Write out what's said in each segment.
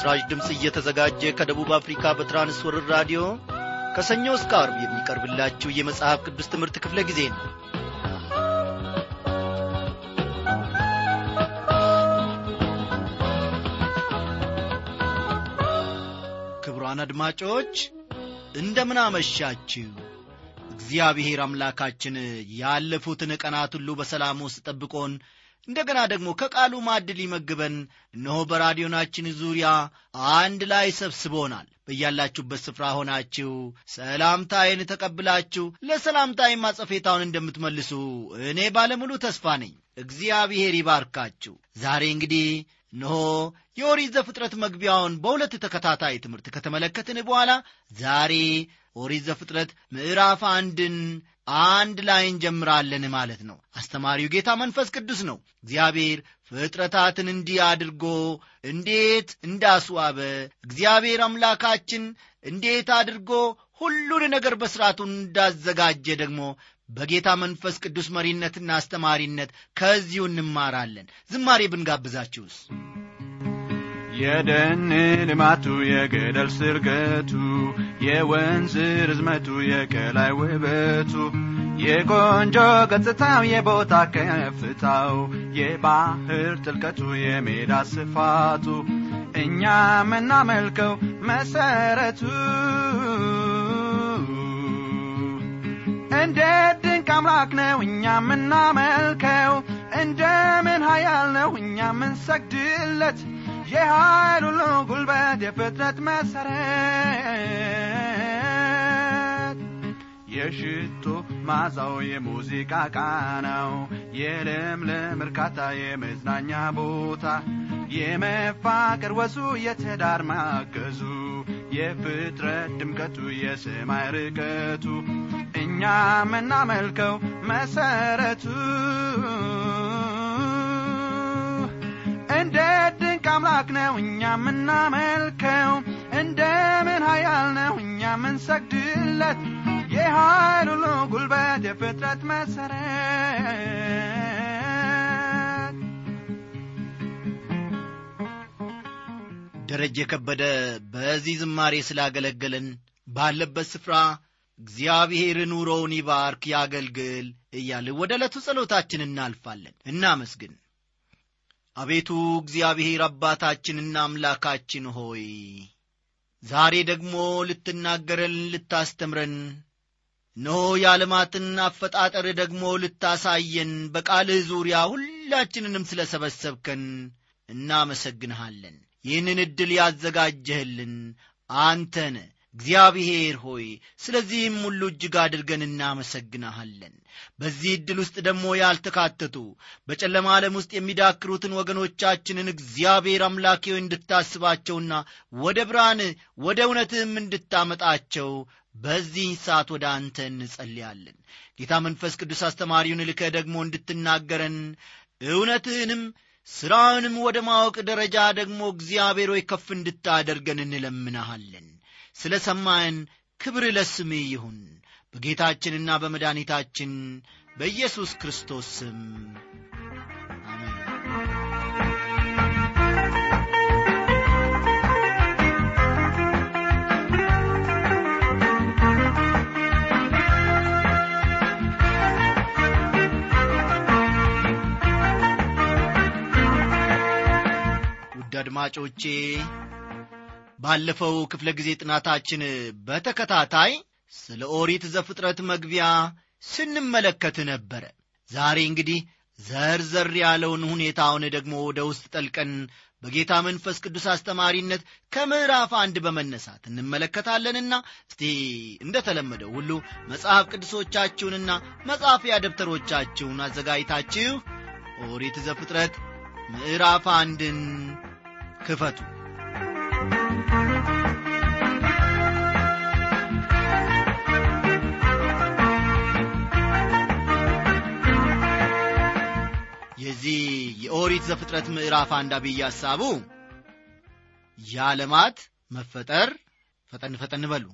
ይህ በምስራች ድምፅ እየተዘጋጀ ከደቡብ አፍሪካ በትራንስወርር ራዲዮ ከሰኞ እስከ አርብ የሚቀርብላችሁ የመጽሐፍ ቅዱስ ትምህርት ክፍለ ጊዜ ነው። ክቡራን አድማጮች እንደምን አመሻችሁ? እግዚአብሔር አምላካችን ያለፉትን ቀናት ሁሉ በሰላም ውስጥ ጠብቆን እንደገና ደግሞ ከቃሉ ማዕድ ሊመግበን እነሆ በራዲዮናችን ዙሪያ አንድ ላይ ሰብስቦናል። በያላችሁበት ስፍራ ሆናችሁ ሰላምታዬን ተቀብላችሁ ለሰላምታዬም ማጸፌታውን እንደምትመልሱ እኔ ባለሙሉ ተስፋ ነኝ። እግዚአብሔር ይባርካችሁ። ዛሬ እንግዲህ እነሆ የኦሪት ዘፍጥረት መግቢያውን በሁለት ተከታታይ ትምህርት ከተመለከትን በኋላ ዛሬ ኦሪት ዘፍጥረት ምዕራፍ አንድን አንድ ላይ እንጀምራለን ማለት ነው። አስተማሪው ጌታ መንፈስ ቅዱስ ነው። እግዚአብሔር ፍጥረታትን እንዲህ አድርጎ እንዴት እንዳስዋበ እግዚአብሔር አምላካችን እንዴት አድርጎ ሁሉን ነገር በሥርዓቱ እንዳዘጋጀ ደግሞ በጌታ መንፈስ ቅዱስ መሪነትና አስተማሪነት ከዚሁ እንማራለን። ዝማሬ ብንጋብዛችሁስ የደን ልማቱ የገደል ስርገቱ የወንዝ ርዝመቱ የቀላይ ውበቱ የቆንጆ ገጽታው የቦታ ከፍታው የባህር ጥልቀቱ የሜዳ ስፋቱ እኛ ምናመልከው መሰረቱ። እንዴት ድንቅ አምላክ ነው እኛ ምናመልከው እንደምን ሀያል ነው እኛ ምንሰግድለት የኃይል ጉልበት የፍጥረት መሰረት። የሽቶ ማዛው የሙዚቃ ቃናው የለምለም እርካታ የመዝናኛ ቦታ። የመፋቅር ወሱ የትዳር ማገዙ የፍጥረት ድምቀቱ የሰማይ ርቀቱ። እኛ ምናመልከው መሰረቱ። እንዴት ድንቅ አምላክ ነው እኛ ምናመልከው እንደምን ሀያል ነው እኛ ምንሰግድለት የኃይል ሁሉ ጉልበት የፍጥረት መሰረት። ደረጀ ከበደ በዚህ ዝማሬ ስላገለገለን ባለበት ስፍራ እግዚአብሔር ኑሮውን ይባርክ ያገልግል እያለ ወደ ዕለቱ ጸሎታችን እናልፋለን። እናመስግን አቤቱ እግዚአብሔር አባታችንና አምላካችን ሆይ ዛሬ ደግሞ ልትናገረን ልታስተምረን እነሆ የዓለማትን አፈጣጠር ደግሞ ልታሳየን በቃልህ ዙሪያ ሁላችንንም ስለ ሰበሰብከን እናመሰግንሃለን። ይህንን ዕድል ያዘጋጀህልን አንተነ እግዚአብሔር ሆይ ስለዚህም ሁሉ እጅግ አድርገን እናመሰግንሃለን በዚህ ዕድል ውስጥ ደግሞ ያልተካተቱ በጨለማ ዓለም ውስጥ የሚዳክሩትን ወገኖቻችንን እግዚአብሔር አምላኬ እንድታስባቸውና ወደ ብርሃን ወደ እውነትህም እንድታመጣቸው በዚህ ሰዓት ወደ አንተ እንጸልያለን። ጌታ መንፈስ ቅዱስ አስተማሪውን ልከ ደግሞ እንድትናገረን እውነትህንም ሥራውንም ወደ ማወቅ ደረጃ ደግሞ እግዚአብሔር ሆይ ከፍ እንድታደርገን እንለምናሃለን ስለ ሰማየን ክብር ለስምህ ይሁን። በጌታችንና በመድኃኒታችን በኢየሱስ ክርስቶስ ስም አሜን። ውድ አድማጮቼ ባለፈው ክፍለ ጊዜ ጥናታችን በተከታታይ ስለ ኦሪት ዘፍጥረት መግቢያ ስንመለከት ነበረ። ዛሬ እንግዲህ ዘርዘር ያለውን ሁኔታውን ደግሞ ወደ ውስጥ ጠልቀን በጌታ መንፈስ ቅዱስ አስተማሪነት ከምዕራፍ አንድ በመነሳት እንመለከታለንና እስቲ እንደተለመደው ሁሉ መጽሐፍ ቅዱሶቻችሁንና መጻፊያ ደብተሮቻችሁን አዘጋጅታችሁ ኦሪት ዘፍጥረት ምዕራፍ አንድን ክፈቱ የዚህ የኦሪት ዘፍጥረት ምዕራፍ አንድ አብይ ሐሳቡ የዓለማት መፈጠር ፈጠን ፈጠን በሉ።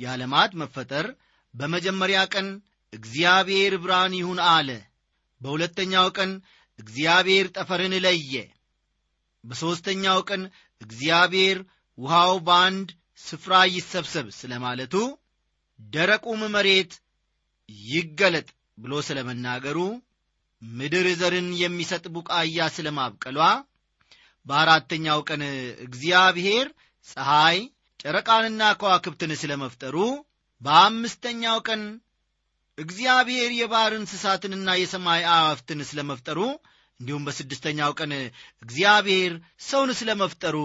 የዓለማት መፈጠር በመጀመሪያ ቀን እግዚአብሔር ብርሃን ይሁን አለ። በሁለተኛው ቀን እግዚአብሔር ጠፈርን ለየ። በሦስተኛው ቀን እግዚአብሔር ውሃው በአንድ ስፍራ ይሰብሰብ ስለ ማለቱ ደረቁም መሬት ይገለጥ ብሎ ስለ መናገሩ ምድር ዘርን የሚሰጥ ቡቃያ ስለ ማብቀሏ በአራተኛው ቀን እግዚአብሔር ፀሐይ ጨረቃንና ከዋክብትን ስለ መፍጠሩ በአምስተኛው ቀን እግዚአብሔር የባሕር እንስሳትንና የሰማይ አዋፍትን ስለ መፍጠሩ እንዲሁም በስድስተኛው ቀን እግዚአብሔር ሰውን ስለ መፍጠሩ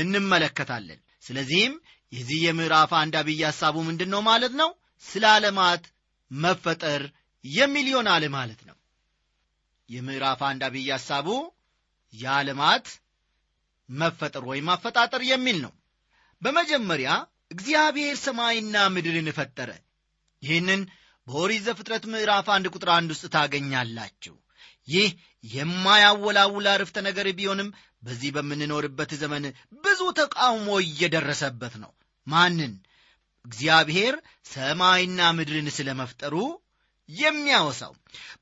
እንመለከታለን። ስለዚህም የዚህ የምዕራፍ አንድ አብይ ሐሳቡ ምንድን ነው ማለት ነው? ስለ ዓለማት መፈጠር የሚል ይሆናል ማለት ነው። የምዕራፍ አንድ አብይ ሐሳቡ የዓለማት መፈጠር ወይም አፈጣጠር የሚል ነው። በመጀመሪያ እግዚአብሔር ሰማይና ምድርን ፈጠረ። ይህንን በኦሪት ዘፍጥረት ምዕራፍ አንድ ቁጥር አንድ ውስጥ ታገኛላችሁ። ይህ የማያወላውል አርፍተ ነገር ቢሆንም በዚህ በምንኖርበት ዘመን ብዙ ተቃውሞ እየደረሰበት ነው። ማንን? እግዚአብሔር ሰማይና ምድርን ስለ መፍጠሩ የሚያወሳው።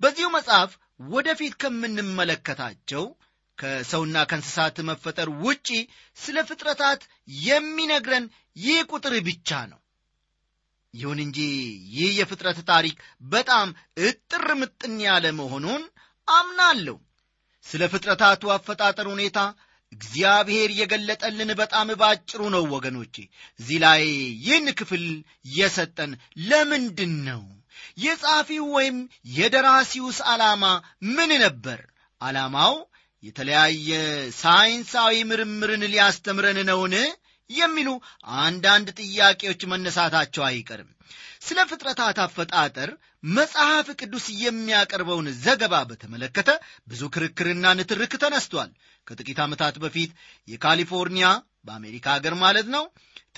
በዚሁ መጽሐፍ ወደፊት ከምንመለከታቸው ከሰውና ከእንስሳት መፈጠር ውጪ ስለ ፍጥረታት የሚነግረን ይህ ቁጥር ብቻ ነው። ይሁን እንጂ ይህ የፍጥረት ታሪክ በጣም እጥር ምጥን ያለ መሆኑን አምናለሁ። ስለ ፍጥረታቱ አፈጣጠር ሁኔታ እግዚአብሔር የገለጠልን በጣም ባጭሩ ነው ወገኖቼ። እዚህ ላይ ይህን ክፍል የሰጠን ለምንድን ነው የጻፊው ወይም የደራሲውስ ዓላማ ምን ነበር? ዓላማው የተለያየ ሳይንሳዊ ምርምርን ሊያስተምረን ነውን? የሚሉ አንዳንድ ጥያቄዎች መነሳታቸው አይቀርም። ስለ ፍጥረታት አፈጣጠር መጽሐፍ ቅዱስ የሚያቀርበውን ዘገባ በተመለከተ ብዙ ክርክርና ንትርክ ተነስቷል። ከጥቂት ዓመታት በፊት የካሊፎርኒያ በአሜሪካ አገር ማለት ነው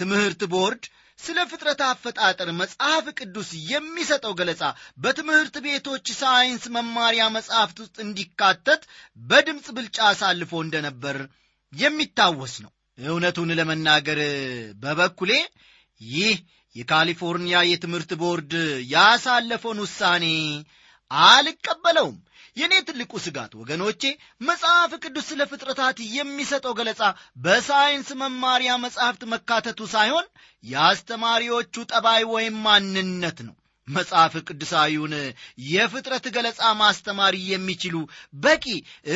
ትምህርት ቦርድ ስለ ፍጥረት አፈጣጠር መጽሐፍ ቅዱስ የሚሰጠው ገለጻ በትምህርት ቤቶች ሳይንስ መማሪያ መጽሐፍት ውስጥ እንዲካተት በድምፅ ብልጫ አሳልፎ እንደነበር የሚታወስ ነው። እውነቱን ለመናገር በበኩሌ ይህ የካሊፎርኒያ የትምህርት ቦርድ ያሳለፈውን ውሳኔ አልቀበለውም። የእኔ ትልቁ ስጋት ወገኖቼ መጽሐፍ ቅዱስ ስለ ፍጥረታት የሚሰጠው ገለጻ በሳይንስ መማሪያ መጽሐፍት መካተቱ ሳይሆን የአስተማሪዎቹ ጠባይ ወይም ማንነት ነው መጽሐፍ ቅዱሳዊውን የፍጥረት ገለጻ ማስተማር የሚችሉ በቂ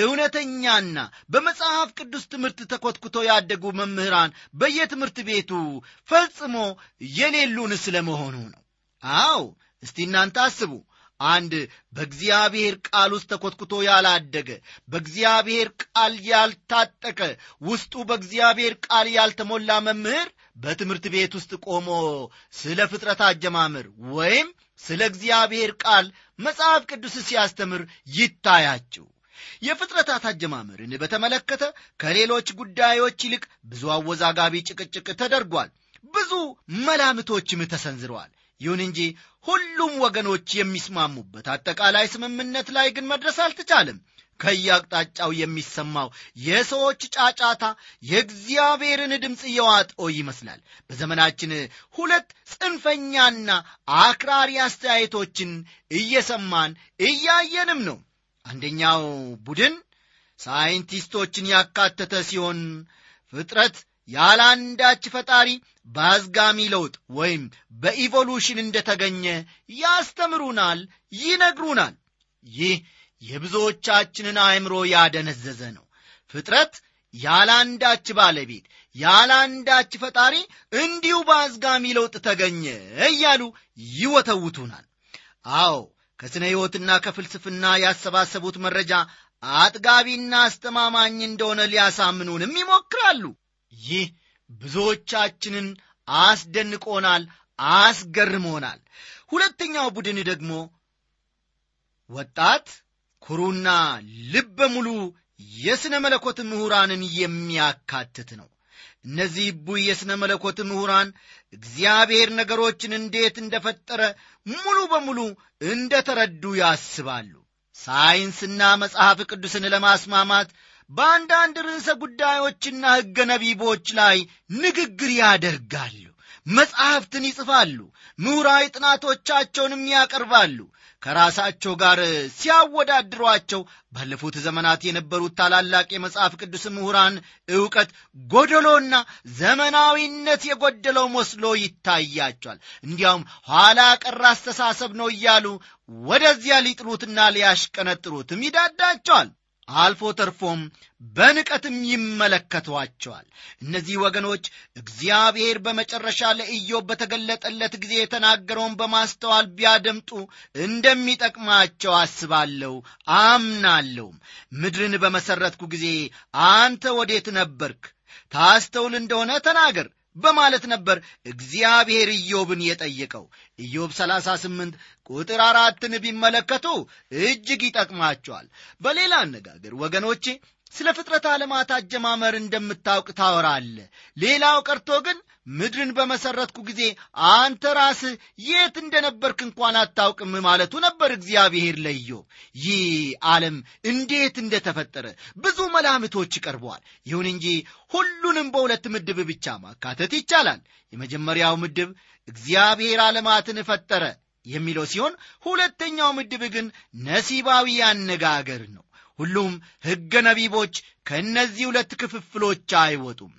እውነተኛና በመጽሐፍ ቅዱስ ትምህርት ተኮትኩቶ ያደጉ መምህራን በየትምህርት ቤቱ ፈጽሞ የሌሉን ስለመሆኑ ነው። አው እስቲ እናንተ አስቡ አንድ በእግዚአብሔር ቃል ውስጥ ተኮትኩቶ ያላደገ በእግዚአብሔር ቃል ያልታጠቀ ውስጡ በእግዚአብሔር ቃል ያልተሞላ መምህር በትምህርት ቤት ውስጥ ቆሞ ስለ ፍጥረት አጀማመር ወይም ስለ እግዚአብሔር ቃል መጽሐፍ ቅዱስ ሲያስተምር ይታያችሁ። የፍጥረታት አጀማመርን በተመለከተ ከሌሎች ጉዳዮች ይልቅ ብዙ አወዛጋቢ ጭቅጭቅ ተደርጓል። ብዙ መላምቶችም ተሰንዝረዋል ይሁን እንጂ ሁሉም ወገኖች የሚስማሙበት አጠቃላይ ስምምነት ላይ ግን መድረስ አልተቻለም። ከየአቅጣጫው የሚሰማው የሰዎች ጫጫታ የእግዚአብሔርን ድምፅ እየዋጠው ይመስላል። በዘመናችን ሁለት ጽንፈኛና አክራሪ አስተያየቶችን እየሰማን እያየንም ነው። አንደኛው ቡድን ሳይንቲስቶችን ያካተተ ሲሆን ፍጥረት ያለ አንዳች ፈጣሪ በአዝጋሚ ለውጥ ወይም በኢቮሉሽን እንደተገኘ ያስተምሩናል ይነግሩናል። ይህ የብዙዎቻችንን አእምሮ ያደነዘዘ ነው። ፍጥረት ያለ ባለቤት ያለ ፈጣሪ እንዲሁ በአዝጋሚ ለውጥ ተገኘ እያሉ ይወተውቱናል። አዎ ከስነ ሕይወትና ከፍልስፍና ያሰባሰቡት መረጃ አጥጋቢና አስተማማኝ እንደሆነ ሊያሳምኑንም ይሞክራሉ። ይህ ብዙዎቻችንን አስደንቆናል አስገርሞናል። ሁለተኛው ቡድን ደግሞ ወጣት ኩሩና ልበ ሙሉ የሥነ መለኮት ምሁራንን የሚያካትት ነው። እነዚህ ቡይ የሥነ መለኮት ምሁራን እግዚአብሔር ነገሮችን እንዴት እንደፈጠረ ሙሉ በሙሉ እንደ ተረዱ ያስባሉ። ሳይንስና መጽሐፍ ቅዱስን ለማስማማት በአንዳንድ ርዕሰ ጉዳዮችና ሕገ ነቢቦች ላይ ንግግር ያደርጋሉ መጽሐፍትን ይጽፋሉ ምሁራዊ ጥናቶቻቸውንም ያቀርባሉ ከራሳቸው ጋር ሲያወዳድሯቸው ባለፉት ዘመናት የነበሩት ታላላቅ የመጽሐፍ ቅዱስ ምሁራን ዕውቀት ጎደሎና ዘመናዊነት የጎደለው መስሎ ይታያቸዋል። እንዲያውም ኋላ ቀር አስተሳሰብ ነው እያሉ ወደዚያ ሊጥሉትና ሊያሽቀነጥሩትም ይዳዳቸዋል። አልፎ ተርፎም በንቀትም ይመለከቷቸዋል። እነዚህ ወገኖች እግዚአብሔር በመጨረሻ ለኢዮብ በተገለጠለት ጊዜ የተናገረውን በማስተዋል ቢያደምጡ እንደሚጠቅማቸው አስባለሁ አምናለሁም። ምድርን በመሠረትኩ ጊዜ አንተ ወዴት ነበርክ? ታስተውል እንደሆነ ተናገር በማለት ነበር እግዚአብሔር ኢዮብን የጠየቀው። ኢዮብ 38 ቁጥር አራትን ቢመለከቱ እጅግ ይጠቅማቸዋል። በሌላ አነጋገር ወገኖቼ ስለ ፍጥረት ዓለማት አጀማመር እንደምታውቅ ታወራለ። ሌላው ቀርቶ ግን ምድርን በመሠረትኩ ጊዜ አንተ ራስህ የት እንደነበርክ እንኳን አታውቅም ማለቱ ነበር እግዚአብሔር ለኢዮብ። ይህ ዓለም እንዴት እንደተፈጠረ ብዙ መላምቶች ቀርበዋል። ይሁን እንጂ ሁሉንም በሁለት ምድብ ብቻ ማካተት ይቻላል። የመጀመሪያው ምድብ እግዚአብሔር ዓለማትን ፈጠረ የሚለው ሲሆን ሁለተኛው ምድብ ግን ነሲባዊ አነጋገር ነው። ሁሉም ሕገ ነቢቦች ከእነዚህ ሁለት ክፍፍሎች አይወጡም።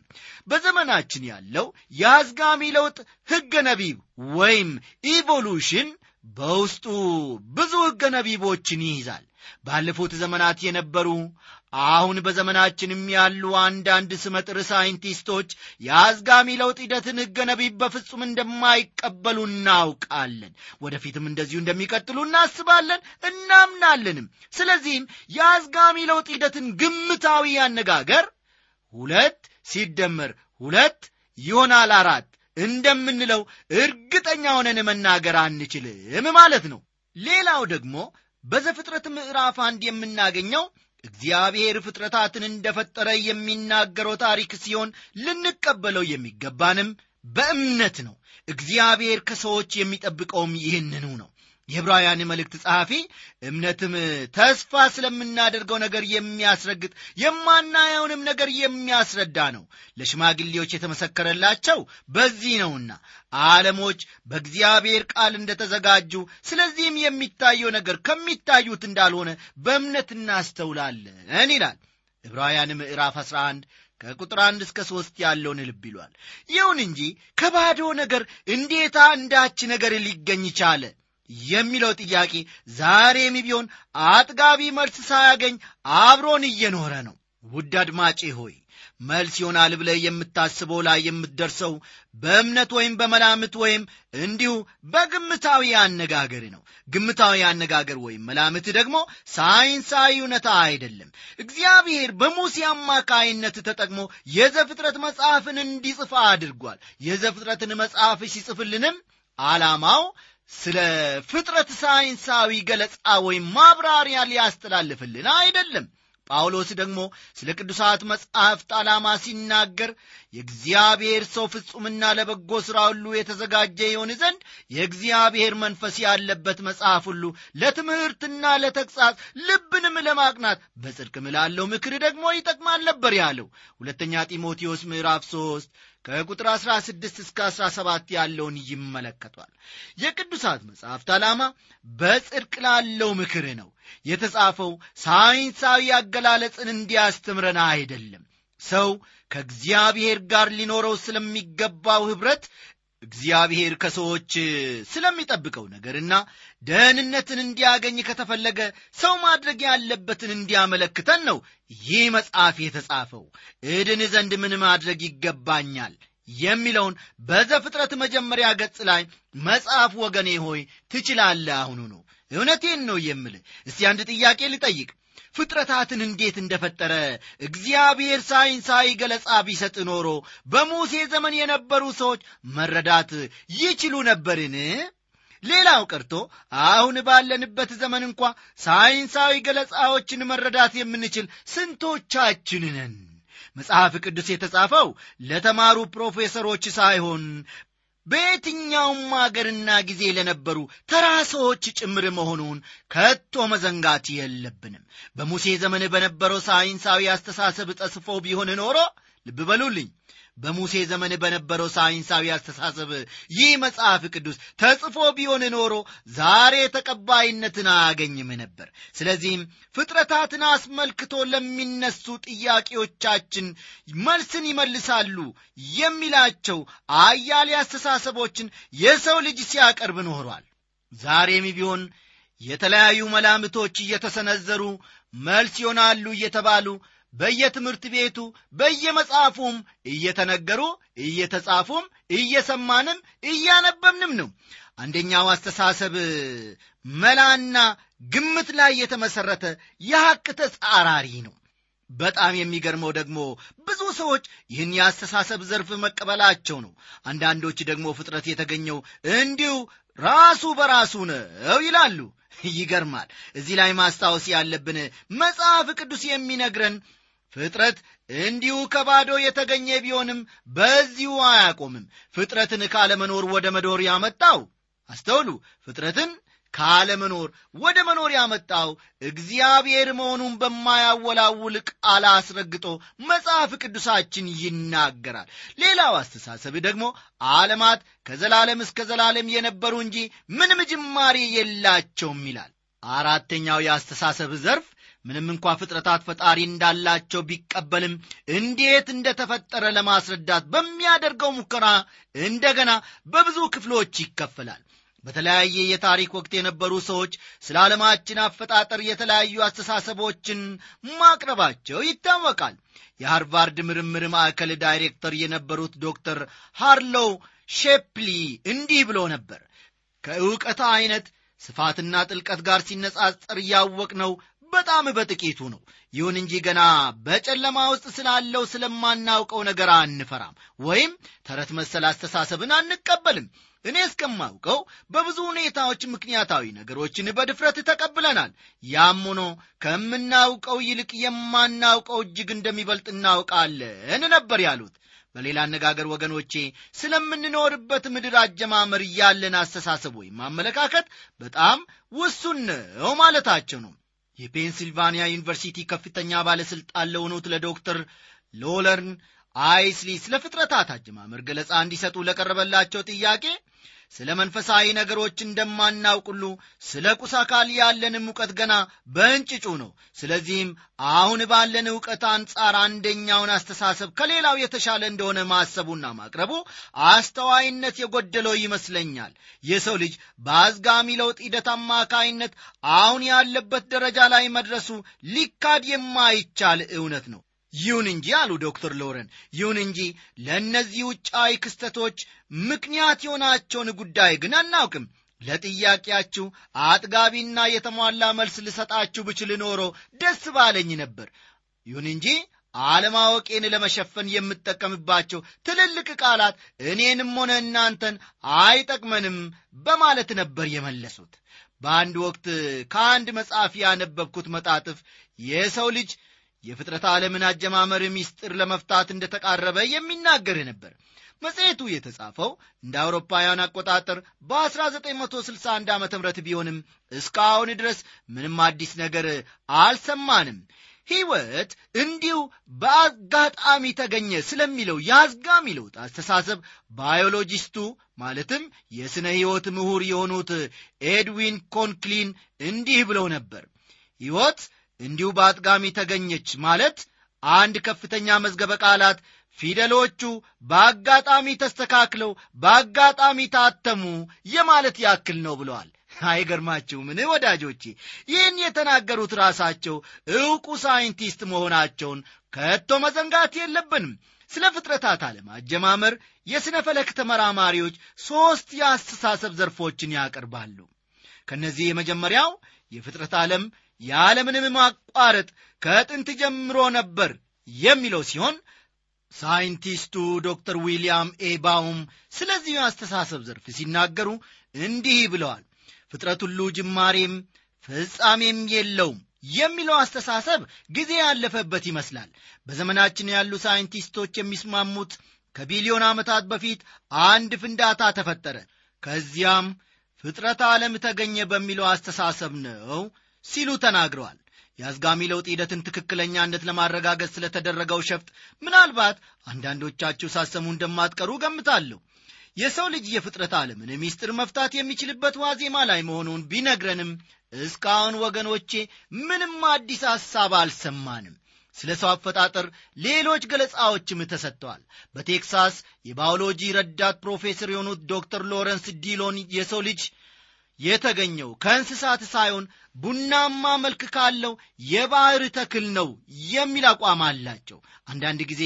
በዘመናችን ያለው የአዝጋሚ ለውጥ ሕገ ነቢብ ወይም ኢቮሉሽን በውስጡ ብዙ ሕገ ነቢቦችን ይይዛል። ባለፉት ዘመናት የነበሩ አሁን በዘመናችንም ያሉ አንዳንድ ስመጥር ሳይንቲስቶች የአዝጋሚ ለውጥ ሂደትን ሕገ ነቢብ በፍጹም እንደማይቀበሉ እናውቃለን። ወደፊትም እንደዚሁ እንደሚቀጥሉ እናስባለን እናምናለንም። ስለዚህም የአዝጋሚ ለውጥ ሂደትን ግምታዊ አነጋገር ሁለት ሲደመር ሁለት ይሆናል አራት እንደምንለው እርግጠኛ ሆነን መናገር አንችልም ማለት ነው። ሌላው ደግሞ በዘፍጥረት ምዕራፍ አንድ የምናገኘው እግዚአብሔር ፍጥረታትን እንደፈጠረ የሚናገረው ታሪክ ሲሆን ልንቀበለው የሚገባንም በእምነት ነው። እግዚአብሔር ከሰዎች የሚጠብቀውም ይህንኑ ነው። የዕብራውያን መልእክት ጸሐፊ እምነትም ተስፋ ስለምናደርገው ነገር የሚያስረግጥ የማናየውንም ነገር የሚያስረዳ ነው። ለሽማግሌዎች የተመሰከረላቸው በዚህ ነውና ዓለሞች በእግዚአብሔር ቃል እንደተዘጋጁ፣ ስለዚህም የሚታየው ነገር ከሚታዩት እንዳልሆነ በእምነት እናስተውላለን ይላል ዕብራውያን ምዕራፍ 11 ከቁጥር አንድ እስከ ሦስት ያለውን ልብ ይሏል። ይሁን እንጂ ከባዶ ነገር እንዴታ አንዳች ነገር ሊገኝ ቻለ የሚለው ጥያቄ ዛሬም ቢሆን አጥጋቢ መልስ ሳያገኝ አብሮን እየኖረ ነው። ውድ አድማጬ ሆይ መልስ ይሆናል ብለህ የምታስበው ላይ የምትደርሰው በእምነት ወይም በመላምት ወይም እንዲሁ በግምታዊ አነጋገር ነው። ግምታዊ አነጋገር ወይም መላምት ደግሞ ሳይንሳዊ እውነታ አይደለም። እግዚአብሔር በሙሴ አማካይነት ተጠቅሞ የዘፍጥረት መጽሐፍን እንዲጽፋ አድርጓል። የዘፍጥረትን መጽሐፍ ሲጽፍልንም ዓላማው ስለ ፍጥረት ሳይንሳዊ ገለጻ ወይም ማብራሪያ ሊያስተላልፍልን አይደለም። ጳውሎስ ደግሞ ስለ ቅዱሳት መጻሕፍት ዓላማ ሲናገር የእግዚአብሔር ሰው ፍጹምና ለበጎ ሥራ ሁሉ የተዘጋጀ ይሆን ዘንድ የእግዚአብሔር መንፈስ ያለበት መጽሐፍ ሁሉ ለትምህርትና ለተግሣጽ ልብንም ለማቅናት በጽድቅም ላለው ምክር ደግሞ ይጠቅማል ነበር ያለው ሁለተኛ ጢሞቴዎስ ምዕራፍ 3 ከቁጥር 16 እስከ 17 ያለውን ይመለከቷል። የቅዱሳት መጽሐፍት ዓላማ በጽድቅ ላለው ምክር ነው። የተጻፈው ሳይንሳዊ አገላለጽን እንዲያስተምረን አይደለም። ሰው ከእግዚአብሔር ጋር ሊኖረው ስለሚገባው ኅብረት እግዚአብሔር ከሰዎች ስለሚጠብቀው ነገርና ደህንነትን እንዲያገኝ ከተፈለገ ሰው ማድረግ ያለበትን እንዲያመለክተን ነው ይህ መጽሐፍ የተጻፈው። እድን ዘንድ ምን ማድረግ ይገባኛል የሚለውን በዘፍጥረት መጀመሪያ ገጽ ላይ መጽሐፍ ወገኔ ሆይ ትችላለህ። አሁኑ ነው እውነቴን ነው የምልህ። እስቲ አንድ ጥያቄ ልጠይቅ። ፍጥረታትን እንዴት እንደፈጠረ እግዚአብሔር ሳይንሳዊ ገለጻ ቢሰጥ ኖሮ በሙሴ ዘመን የነበሩ ሰዎች መረዳት ይችሉ ነበርን? ሌላው ቀርቶ አሁን ባለንበት ዘመን እንኳ ሳይንሳዊ ገለጻዎችን መረዳት የምንችል ስንቶቻችን ነን? መጽሐፍ ቅዱስ የተጻፈው ለተማሩ ፕሮፌሰሮች ሳይሆን በየትኛውም አገርና ጊዜ ለነበሩ ተራ ሰዎች ጭምር መሆኑን ከቶ መዘንጋት የለብንም። በሙሴ ዘመን በነበረው ሳይንሳዊ አስተሳሰብ ተጽፎ ቢሆን ኖሮ ልብ በሉልኝ፣ በሙሴ ዘመን በነበረው ሳይንሳዊ አስተሳሰብ ይህ መጽሐፍ ቅዱስ ተጽፎ ቢሆን ኖሮ ዛሬ ተቀባይነትን አያገኝም ነበር። ስለዚህም ፍጥረታትን አስመልክቶ ለሚነሱ ጥያቄዎቻችን መልስን ይመልሳሉ የሚላቸው አያሌ አስተሳሰቦችን የሰው ልጅ ሲያቀርብ ኖሯል። ዛሬም ቢሆን የተለያዩ መላምቶች እየተሰነዘሩ መልስ ይሆናሉ እየተባሉ በየትምህርት ቤቱ በየመጽሐፉም እየተነገሩ እየተጻፉም እየሰማንም እያነበብንም ነው። አንደኛው አስተሳሰብ መላና ግምት ላይ የተመሠረተ የሐቅ ተጻራሪ ነው። በጣም የሚገርመው ደግሞ ብዙ ሰዎች ይህን የአስተሳሰብ ዘርፍ መቀበላቸው ነው። አንዳንዶች ደግሞ ፍጥረት የተገኘው እንዲሁ ራሱ በራሱ ነው ይላሉ። ይገርማል። እዚህ ላይ ማስታወስ ያለብን መጽሐፍ ቅዱስ የሚነግረን ፍጥረት እንዲሁ ከባዶ የተገኘ ቢሆንም በዚሁ አያቆምም። ፍጥረትን ካለመኖር ወደ መኖር ያመጣው አስተውሉ፣ ፍጥረትን ካለመኖር ወደ መኖር ያመጣው እግዚአብሔር መሆኑን በማያወላውል ቃል አስረግጦ መጽሐፍ ቅዱሳችን ይናገራል። ሌላው አስተሳሰብ ደግሞ ዓለማት ከዘላለም እስከ ዘላለም የነበሩ እንጂ ምንም ጅማሬ የላቸውም ይላል። አራተኛው የአስተሳሰብ ዘርፍ ምንም እንኳ ፍጥረታት ፈጣሪ እንዳላቸው ቢቀበልም እንዴት እንደተፈጠረ ለማስረዳት በሚያደርገው ሙከራ እንደገና በብዙ ክፍሎች ይከፈላል። በተለያየ የታሪክ ወቅት የነበሩ ሰዎች ስለ ዓለማችን አፈጣጠር የተለያዩ አስተሳሰቦችን ማቅረባቸው ይታወቃል። የሃርቫርድ ምርምር ማዕከል ዳይሬክተር የነበሩት ዶክተር ሃርሎው ሼፕሊ እንዲህ ብሎ ነበር። ከዕውቀት ዐይነት ስፋትና ጥልቀት ጋር ሲነጻጸር ያወቅነው በጣም በጥቂቱ ነው። ይሁን እንጂ ገና በጨለማ ውስጥ ስላለው ስለማናውቀው ነገር አንፈራም፣ ወይም ተረት መሰል አስተሳሰብን አንቀበልም። እኔ እስከማውቀው በብዙ ሁኔታዎች ምክንያታዊ ነገሮችን በድፍረት ተቀብለናል። ያም ሆኖ ከምናውቀው ይልቅ የማናውቀው እጅግ እንደሚበልጥ እናውቃለን ነበር ያሉት። በሌላ አነጋገር ወገኖቼ ስለምንኖርበት ምድር አጀማመር ያለን አስተሳሰብ ወይም አመለካከት በጣም ውሱን ነው ማለታቸው ነው። የፔንሲልቫኒያ ዩኒቨርሲቲ ከፍተኛ ባለሥልጣን ለሆኑት ለዶክተር ሎለርን አይስሊ ስለ ፍጥረታት አጀማመር ገለጻ እንዲሰጡ ለቀረበላቸው ጥያቄ ስለ መንፈሳዊ ነገሮች እንደማናውቅ ሁሉ ስለ ቁስ አካል ያለንም እውቀት ገና በእንጭጩ ነው። ስለዚህም አሁን ባለን እውቀት አንጻር አንደኛውን አስተሳሰብ ከሌላው የተሻለ እንደሆነ ማሰቡና ማቅረቡ አስተዋይነት የጎደለው ይመስለኛል። የሰው ልጅ በአዝጋሚ ለውጥ ሂደት አማካይነት አሁን ያለበት ደረጃ ላይ መድረሱ ሊካድ የማይቻል እውነት ነው። ይሁን እንጂ አሉ ዶክተር ሎረን፣ ይሁን እንጂ ለእነዚህ ውጫዊ ክስተቶች ምክንያት የሆናቸውን ጉዳይ ግን አናውቅም። ለጥያቄያችሁ አጥጋቢና የተሟላ መልስ ልሰጣችሁ ብችል ኖሮ ደስ ባለኝ ነበር። ይሁን እንጂ አለማወቄን ለመሸፈን የምጠቀምባቸው ትልልቅ ቃላት እኔንም ሆነ እናንተን አይጠቅመንም በማለት ነበር የመለሱት። በአንድ ወቅት ከአንድ መጽሐፍ ያነበብኩት መጣጥፍ የሰው ልጅ የፍጥረት ዓለምን አጀማመር ምስጢር ለመፍታት እንደተቃረበ የሚናገር ነበር። መጽሔቱ የተጻፈው እንደ አውሮፓውያን አቆጣጠር በ1961 ዓ ም ቢሆንም እስካሁን ድረስ ምንም አዲስ ነገር አልሰማንም። ሕይወት እንዲሁ በአጋጣሚ ተገኘ ስለሚለው የአዝጋሚ ለውጥ አስተሳሰብ ባዮሎጂስቱ ማለትም የሥነ ሕይወት ምሁር የሆኑት ኤድዊን ኮንክሊን እንዲህ ብለው ነበር። ሕይወት እንዲሁ በአጋጣሚ ተገኘች ማለት አንድ ከፍተኛ መዝገበ ቃላት ፊደሎቹ በአጋጣሚ ተስተካክለው በአጋጣሚ ታተሙ የማለት ያክል ነው ብለዋል። አይገርማችሁምን ወዳጆቼ? ይህን የተናገሩት ራሳቸው ዕውቁ ሳይንቲስት መሆናቸውን ከቶ መዘንጋት የለብንም። ስለ ፍጥረታት ዓለም አጀማመር የሥነ ፈለክ ተመራማሪዎች ሦስት የአስተሳሰብ ዘርፎችን ያቀርባሉ። ከእነዚህ የመጀመሪያው የፍጥረት ዓለም ያለምንም ማቋረጥ ከጥንት ጀምሮ ነበር የሚለው ሲሆን ሳይንቲስቱ ዶክተር ዊልያም ኤ ባውም ስለዚሁ የአስተሳሰብ ዘርፍ ሲናገሩ እንዲህ ብለዋል። ፍጥረት ሁሉ ጅማሬም ፍጻሜም የለውም የሚለው አስተሳሰብ ጊዜ ያለፈበት ይመስላል። በዘመናችን ያሉ ሳይንቲስቶች የሚስማሙት ከቢሊዮን ዓመታት በፊት አንድ ፍንዳታ ተፈጠረ፣ ከዚያም ፍጥረት ዓለም ተገኘ በሚለው አስተሳሰብ ነው ሲሉ ተናግረዋል። የአዝጋሚ ለውጥ ሂደትን ትክክለኛነት ለማረጋገጥ ስለተደረገው ሸፍጥ ምናልባት አንዳንዶቻችሁ ሳትሰሙ እንደማትቀሩ ገምታለሁ የሰው ልጅ የፍጥረት ዓለምን ሚስጥር መፍታት የሚችልበት ዋዜማ ላይ መሆኑን ቢነግረንም እስካሁን ወገኖቼ ምንም አዲስ ሐሳብ አልሰማንም። ስለ ሰው አፈጣጠር ሌሎች ገለጻዎችም ተሰጥተዋል። በቴክሳስ የባዮሎጂ ረዳት ፕሮፌሰር የሆኑት ዶክተር ሎረንስ ዲሎን የሰው ልጅ የተገኘው ከእንስሳት ሳይሆን ቡናማ መልክ ካለው የባሕር ተክል ነው የሚል አቋም አላቸው። አንዳንድ ጊዜ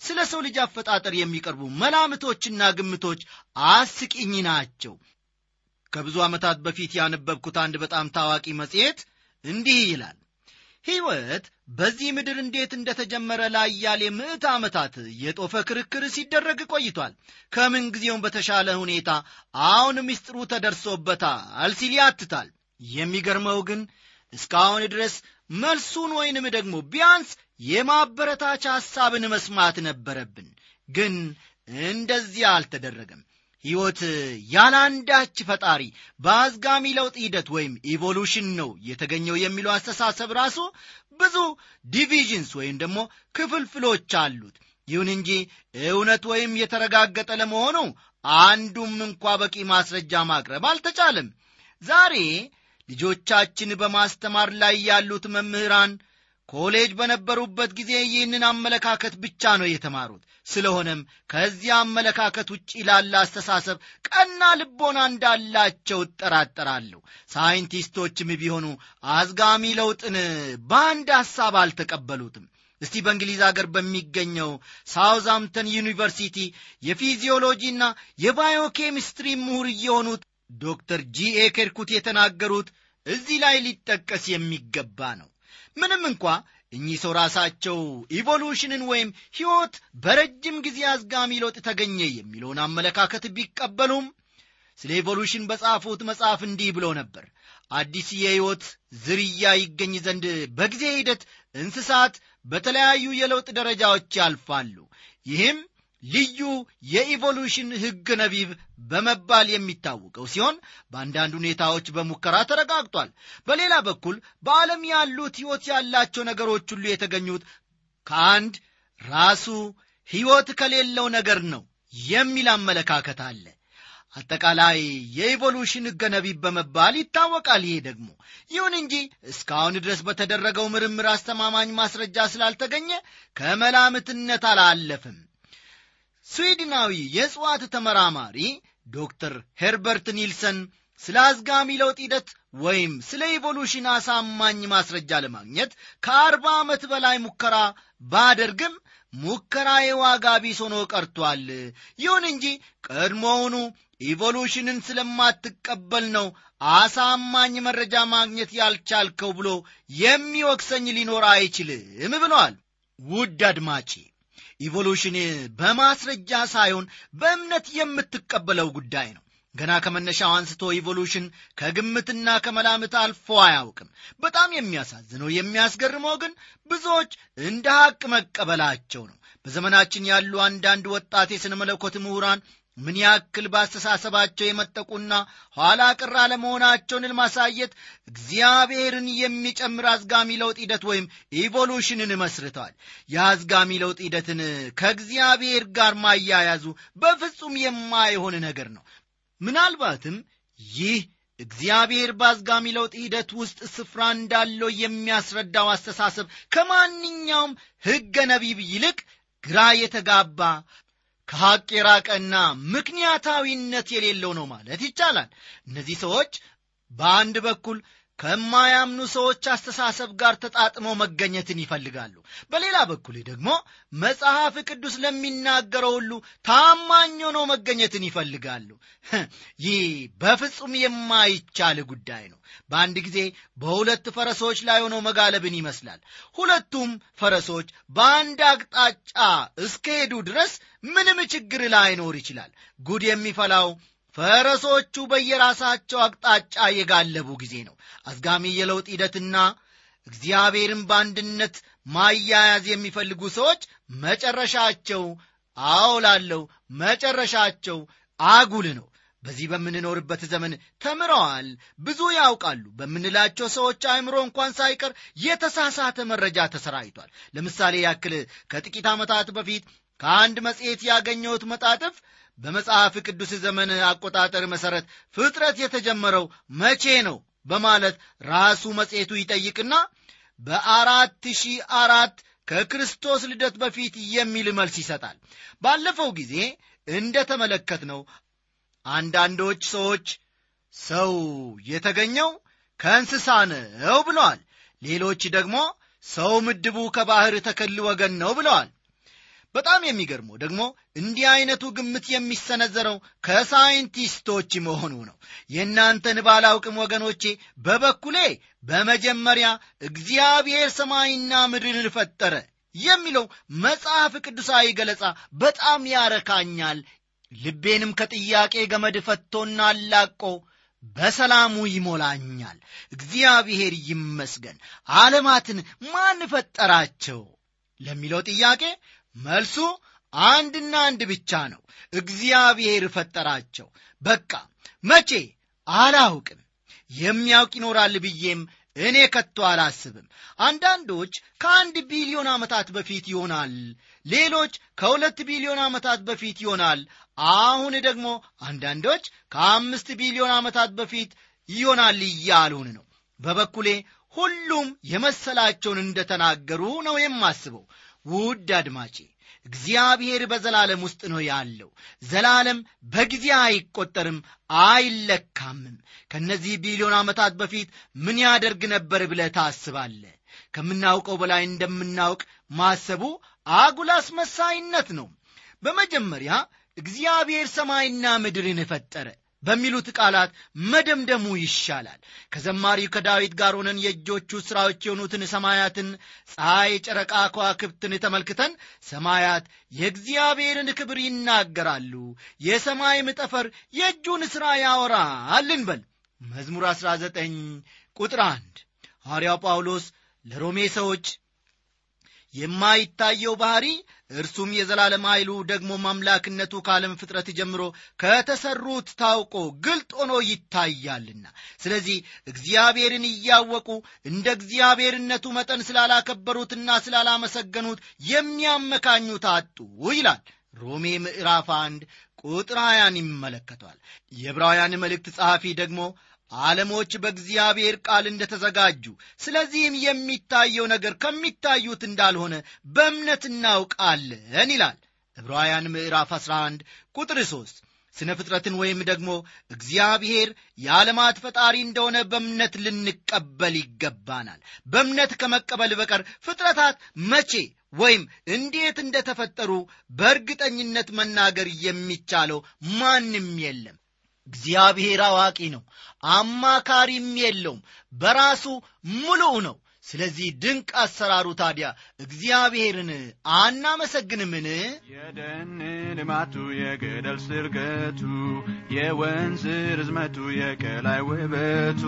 ስለ ሰው ልጅ አፈጣጠር የሚቀርቡ መላምቶችና ግምቶች አስቂኝ ናቸው። ከብዙ ዓመታት በፊት ያነበብኩት አንድ በጣም ታዋቂ መጽሔት እንዲህ ይላል ሕይወት በዚህ ምድር እንዴት እንደተጀመረ ላያሌ ምዕት ዓመታት የጦፈ ክርክር ሲደረግ ቆይቷል። ከምን ጊዜውም በተሻለ ሁኔታ አሁን ምስጢሩ ተደርሶበታል ሲል ያትታል። የሚገርመው ግን እስካሁን ድረስ መልሱን ወይንም ደግሞ ቢያንስ የማበረታቻ ሐሳብን መስማት ነበረብን። ግን እንደዚያ አልተደረገም ሕይወት ያላንዳች ፈጣሪ በአዝጋሚ ለውጥ ሂደት ወይም evolution ነው የተገኘው የሚለው አስተሳሰብ ራሱ ብዙ divisions ወይም ደግሞ ክፍልፍሎች አሉት። ይሁን እንጂ እውነት ወይም የተረጋገጠ ለመሆኑ አንዱም እንኳ በቂ ማስረጃ ማቅረብ አልተቻለም። ዛሬ ልጆቻችን በማስተማር ላይ ያሉት መምህራን ኮሌጅ በነበሩበት ጊዜ ይህንን አመለካከት ብቻ ነው የተማሩት። ስለሆነም ከዚያ አመለካከት ውጭ ላለ አስተሳሰብ ቀና ልቦና እንዳላቸው እጠራጠራለሁ። ሳይንቲስቶችም ቢሆኑ አዝጋሚ ለውጥን በአንድ ሐሳብ አልተቀበሉትም። እስቲ በእንግሊዝ አገር በሚገኘው ሳውዝሃምተን ዩኒቨርሲቲ የፊዚዮሎጂና የባዮኬሚስትሪ ምሁር የሆኑት ዶክተር ጂኤ ኬርኩት የተናገሩት እዚህ ላይ ሊጠቀስ የሚገባ ነው ምንም እንኳ እኚህ ሰው ራሳቸው evolution ን ወይም ሕይወት በረጅም ጊዜ አዝጋሚ ለውጥ ተገኘ የሚለውን አመለካከት ቢቀበሉም ስለ evolution በጻፉት መጽሐፍ እንዲህ ብሎ ነበር። አዲስ የሕይወት ዝርያ ይገኝ ዘንድ በጊዜ ሂደት እንስሳት በተለያዩ የለውጥ ደረጃዎች ያልፋሉ። ይህም ልዩ የኢቮሉሽን ሕግ ነቢብ በመባል የሚታወቀው ሲሆን በአንዳንድ ሁኔታዎች በሙከራ ተረጋግጧል። በሌላ በኩል በዓለም ያሉት ሕይወት ያላቸው ነገሮች ሁሉ የተገኙት ከአንድ ራሱ ሕይወት ከሌለው ነገር ነው የሚል አመለካከት አለ። አጠቃላይ የኢቮሉሽን ሕገ ነቢብ በመባል ይታወቃል። ይሄ ደግሞ ይሁን እንጂ እስካሁን ድረስ በተደረገው ምርምር አስተማማኝ ማስረጃ ስላልተገኘ ከመላምትነት አላለፍም ስዊድናዊ የእጽዋት ተመራማሪ ዶክተር ሄርበርት ኒልሰን ስለ አዝጋሚ ለውጥ ሂደት ወይም ስለ evolution አሳማኝ ማስረጃ ለማግኘት ከአርባ ዓመት በላይ ሙከራ ባደርግም ሙከራ ዋጋ ቢስ ሆኖ ቀርቷል። ይሁን እንጂ ቀድሞውኑ evolution ን ስለማትቀበል ነው አሳማኝ መረጃ ማግኘት ያልቻልከው ብሎ የሚወቅሰኝ ሊኖር አይችልም ብለዋል ውድ አድማጬ evolution በማስረጃ ሳይሆን በእምነት የምትቀበለው ጉዳይ ነው። ገና ከመነሻው አንስቶ evolution ከግምትና ከመላምት አልፎ አያውቅም። በጣም የሚያሳዝነው የሚያስገርመው ግን ብዙዎች እንደ ሐቅ መቀበላቸው ነው። በዘመናችን ያሉ አንዳንድ ወጣት የሥነ መለኮት ምሁራን ምን ያክል በአስተሳሰባቸው የመጠቁና ኋላ ቅር አለመሆናቸውን ለማሳየት እግዚአብሔርን የሚጨምር አዝጋሚ ለውጥ ሂደት ወይም ኢቮሉሽንን መስርተዋል የአዝጋሚ ለውጥ ሂደትን ከእግዚአብሔር ጋር ማያያዙ በፍጹም የማይሆን ነገር ነው። ምናልባትም ይህ እግዚአብሔር በአዝጋሚ ለውጥ ሂደት ውስጥ ስፍራ እንዳለው የሚያስረዳው አስተሳሰብ ከማንኛውም ሕገ ነቢብ ይልቅ ግራ የተጋባ ከሐቅ የራቀና ምክንያታዊነት የሌለው ነው ማለት ይቻላል። እነዚህ ሰዎች በአንድ በኩል ከማያምኑ ሰዎች አስተሳሰብ ጋር ተጣጥመው መገኘትን ይፈልጋሉ። በሌላ በኩል ደግሞ መጽሐፍ ቅዱስ ለሚናገረው ሁሉ ታማኝ ሆነው መገኘትን ይፈልጋሉ። ይህ በፍጹም የማይቻል ጉዳይ ነው። በአንድ ጊዜ በሁለት ፈረሶች ላይ ሆነው መጋለብን ይመስላል። ሁለቱም ፈረሶች በአንድ አቅጣጫ እስከሄዱ ድረስ ምንም ችግር ላይኖር ይችላል። ጉድ የሚፈላው ፈረሶቹ በየራሳቸው አቅጣጫ የጋለቡ ጊዜ ነው። አዝጋሚ የለውጥ ሂደትና እግዚአብሔርን በአንድነት ማያያዝ የሚፈልጉ ሰዎች መጨረሻቸው አውላለው መጨረሻቸው አጉል ነው። በዚህ በምንኖርበት ዘመን ተምረዋል፣ ብዙ ያውቃሉ። በምንላቸው ሰዎች አእምሮ እንኳን ሳይቀር የተሳሳተ መረጃ ተሰራይቷል። ለምሳሌ ያክል ከጥቂት ዓመታት በፊት ከአንድ መጽሔት ያገኘሁት መጣጥፍ በመጽሐፍ ቅዱስ ዘመን አቆጣጠር መሠረት ፍጥረት የተጀመረው መቼ ነው በማለት ራሱ መጽሔቱ ይጠይቅና በአራት ሺህ አራት ከክርስቶስ ልደት በፊት የሚል መልስ ይሰጣል። ባለፈው ጊዜ እንደ ተመለከትነው አንዳንዶች ሰዎች ሰው የተገኘው ከእንስሳ ነው ብለዋል። ሌሎች ደግሞ ሰው ምድቡ ከባሕር ተክል ወገን ነው ብለዋል። በጣም የሚገርመው ደግሞ እንዲህ አይነቱ ግምት የሚሰነዘረው ከሳይንቲስቶች መሆኑ ነው። የእናንተን ባላውቅም ወገኖቼ፣ በበኩሌ በመጀመሪያ እግዚአብሔር ሰማይና ምድርን ፈጠረ የሚለው መጽሐፍ ቅዱሳዊ ገለጻ በጣም ያረካኛል። ልቤንም ከጥያቄ ገመድ ፈቶና አላቆ በሰላሙ ይሞላኛል። እግዚአብሔር ይመስገን። ዓለማትን ማን ፈጠራቸው ለሚለው ጥያቄ መልሱ አንድና አንድ ብቻ ነው። እግዚአብሔር ፈጠራቸው። በቃ መቼ አላውቅም። የሚያውቅ ይኖራል ብዬም እኔ ከቶ አላስብም። አንዳንዶች ከአንድ ቢሊዮን ዓመታት በፊት ይሆናል፣ ሌሎች ከሁለት ቢሊዮን ዓመታት በፊት ይሆናል። አሁን ደግሞ አንዳንዶች ከአምስት ቢሊዮን ዓመታት በፊት ይሆናል እያሉን ነው። በበኩሌ ሁሉም የመሰላቸውን እንደተናገሩ ነው የማስበው። ውድ አድማጬ እግዚአብሔር በዘላለም ውስጥ ነው ያለው። ዘላለም በጊዜ አይቆጠርም አይለካምም። ከእነዚህ ቢሊዮን ዓመታት በፊት ምን ያደርግ ነበር ብለህ ታስባለህ? ከምናውቀው በላይ እንደምናውቅ ማሰቡ አጉል አስመሳይነት ነው። በመጀመሪያ እግዚአብሔር ሰማይና ምድርን ፈጠረ በሚሉት ቃላት መደምደሙ ይሻላል። ከዘማሪው ከዳዊት ጋር ሆነን የእጆቹ ሥራዎች የሆኑትን ሰማያትን፣ ፀሐይ፣ ጨረቃ፣ ከዋክብትን ተመልክተን ሰማያት የእግዚአብሔርን ክብር ይናገራሉ፣ የሰማይም ጠፈር የእጁን ሥራ ያወራል እንበል። መዝሙር 19 ቁጥር 1 ሐዋርያው ጳውሎስ ለሮሜ ሰዎች የማይታየው ባሕሪ እርሱም የዘላለም ኃይሉ ደግሞ አምላክነቱ ከዓለም ፍጥረት ጀምሮ ከተሰሩት ታውቆ ግልጥ ሆኖ ይታያልና። ስለዚህ እግዚአብሔርን እያወቁ እንደ እግዚአብሔርነቱ መጠን ስላላከበሩትና ስላላመሰገኑት የሚያመካኙት አጡ ይላል። ሮሜ ምዕራፍ አንድ ቁጥር ይመለከቷል። የዕብራውያን መልእክት ጸሐፊ ደግሞ ዓለሞች በእግዚአብሔር ቃል እንደ ተዘጋጁ ስለዚህም የሚታየው ነገር ከሚታዩት እንዳልሆነ በእምነት እናውቃለን ይላል ዕብራውያን ምዕራፍ 11 ቁጥር 3 ስነ ፍጥረትን ወይም ደግሞ እግዚአብሔር የዓለማት ፈጣሪ እንደሆነ በእምነት ልንቀበል ይገባናል። በእምነት ከመቀበል በቀር ፍጥረታት መቼ ወይም እንዴት እንደተፈጠሩ በእርግጠኝነት መናገር የሚቻለው ማንም የለም እግዚአብሔር አዋቂ ነው። አማካሪም የለውም። በራሱ ሙሉእ ነው። ስለዚህ ድንቅ አሰራሩ ታዲያ እግዚአብሔርን አናመሰግንምን? የደን ልማቱ የገደል ስርገቱ የወንዝ ርዝመቱ የቀላይ ውበቱ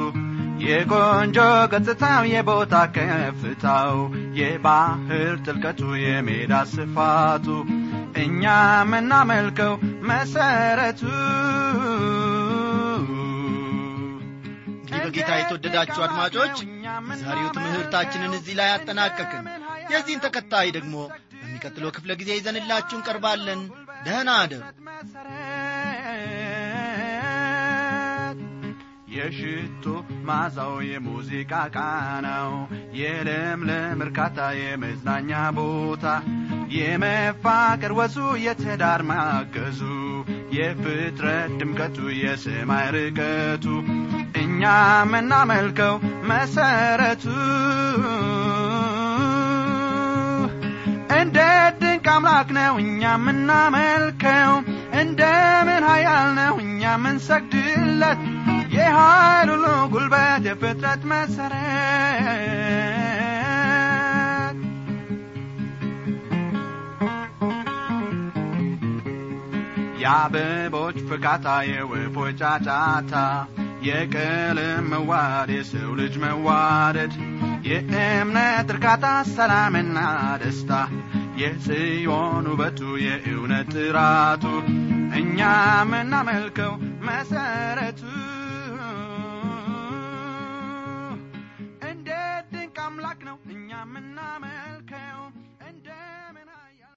የቆንጆ ገጽታው የቦታ ከፍታው የባህር ጥልቀቱ የሜዳ ስፋቱ እኛ የምናመልከው መሰረቱ? በጌታ የተወደዳችሁ አድማጮች ዛሬው ትምህርታችንን እዚህ ላይ አጠናቀቅን። የዚህን ተከታይ ደግሞ በሚቀጥለው ክፍለ ጊዜ ይዘንላችሁ እንቀርባለን። ደህና አደሩ የሽቶ ማዛው የሙዚቃ ቃናው የለምለም እርካታ የመዝናኛ ቦታ የመፋቀር ወዙ የትዳር ማገዙ የፍጥረት ድምቀቱ የሰማይ ርቀቱ እኛ የምናመልከው መሰረቱ። እንደ ድንቅ አምላክ ነው እኛ የምናመልከው እንደምን ኃያል ነው እኛ የምንሰግድለት የኃይል ሁሉ ጉልበት የፍጥረት መሰረት። የአበቦች ፍካታ የወፎች ጫጫታ የቀለም መዋድ የሰው ልጅ መዋደድ የእምነት እርካታ ሰላምና ደስታ የጽዮን ውበቱ የእውነት ጥራቱ እኛ የምናመልከው መሰረቱ